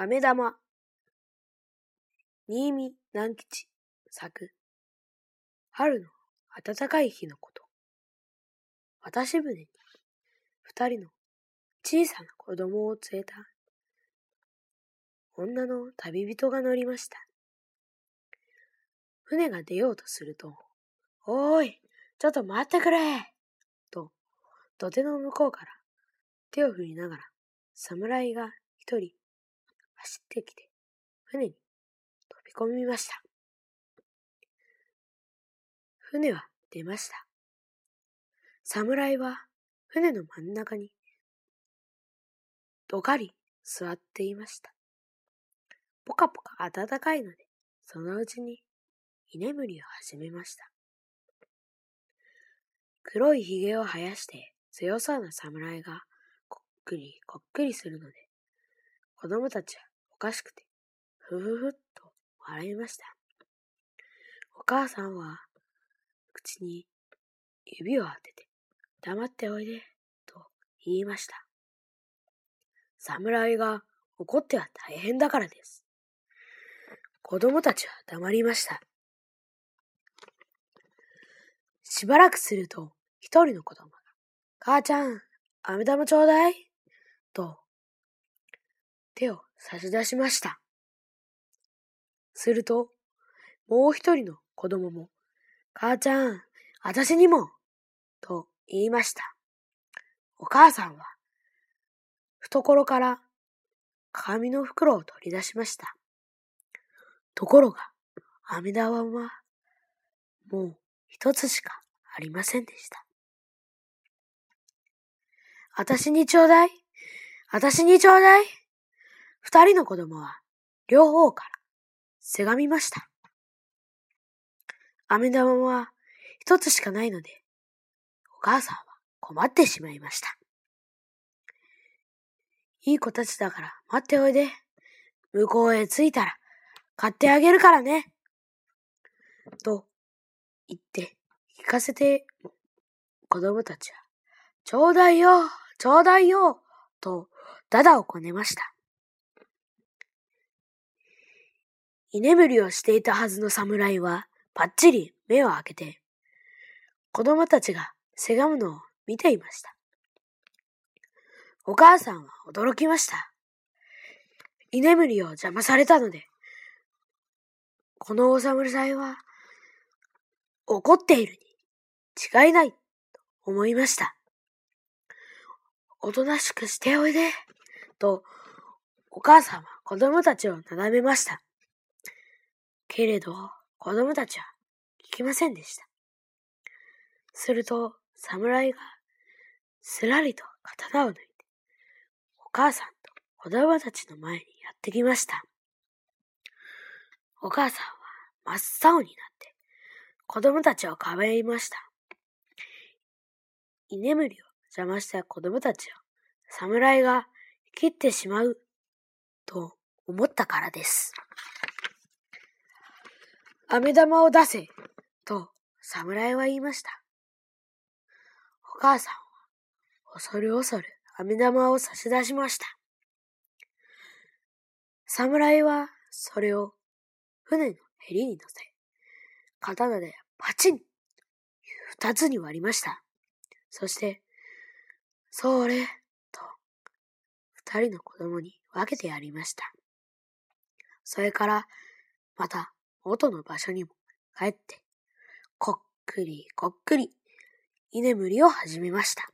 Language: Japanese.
飴玉。新見南吉作。春の暖かい日のこと。渡し船に二人の小さな子供を連れた女の旅人が乗りました。船が出ようとすると、おーい、ちょっと待ってくれと、土手の向こうから手を振りながら侍が一人走ってきて船に飛び込みました。船は出ました。侍は船の真ん中にどかり座っていました。ぽかぽか暖かいので、そのうちに居眠りを始めました。黒いひげを生やして強そうな侍がこっくりこっくりするので、子供たちはかしくて、ふふふっと笑いました。お母さんは口に指を当てて、黙っておいで、と言いました。侍が怒っては大変だからです。子供たちは黙りました。しばらくすると、一人の子供が、母ちゃん、飴玉ちょうだいと、手を差し出しました。すると、もう一人の子供も、母ちゃん、私にも、と言いました。お母さんは、懐から紙の袋を取り出しました。ところが、飴玉は、もう一つしかありませんでした。あたしにちょうだい。あたしにちょうだい。二人の子供は、両方から、せがみました。飴玉は、一つしかないので、お母さんは困ってしまいました。いい子たちだから待っておいで。向こうへ着いたら買ってあげるからね。と言って聞かせて子供たちは、ちょうだいよ、ちょうだいよ、とダダをこねました。居眠りをしていたはずの侍はぱっちり目を開けて、子供たちがせがむのを見ていました。お母さんは驚きました。居眠りを邪魔されたので、このお侍は怒っているに違いないと思いました。おとなしくしておいで、とお母さんは子供たちをなだめました。けれど子供たちは聞きませんでした。すると侍がすらりと刀を抜いて、お母さんと子供たちの前にやってきました。お母さんは真っ青になって、子供たちをかばいました。居眠りを邪魔した子供たちを侍が切ってしまうと思ったからです。飴玉を出せと侍は言いました。お母さんは恐る恐る飴玉を差し出しました。侍はそれを船のヘリに乗せ、刀でパチン二つに割りました。そして、それ、と、二人の子供に分けてやりました。それから、また元の場所にも帰って、こっくりこっくり、居眠りを始めました。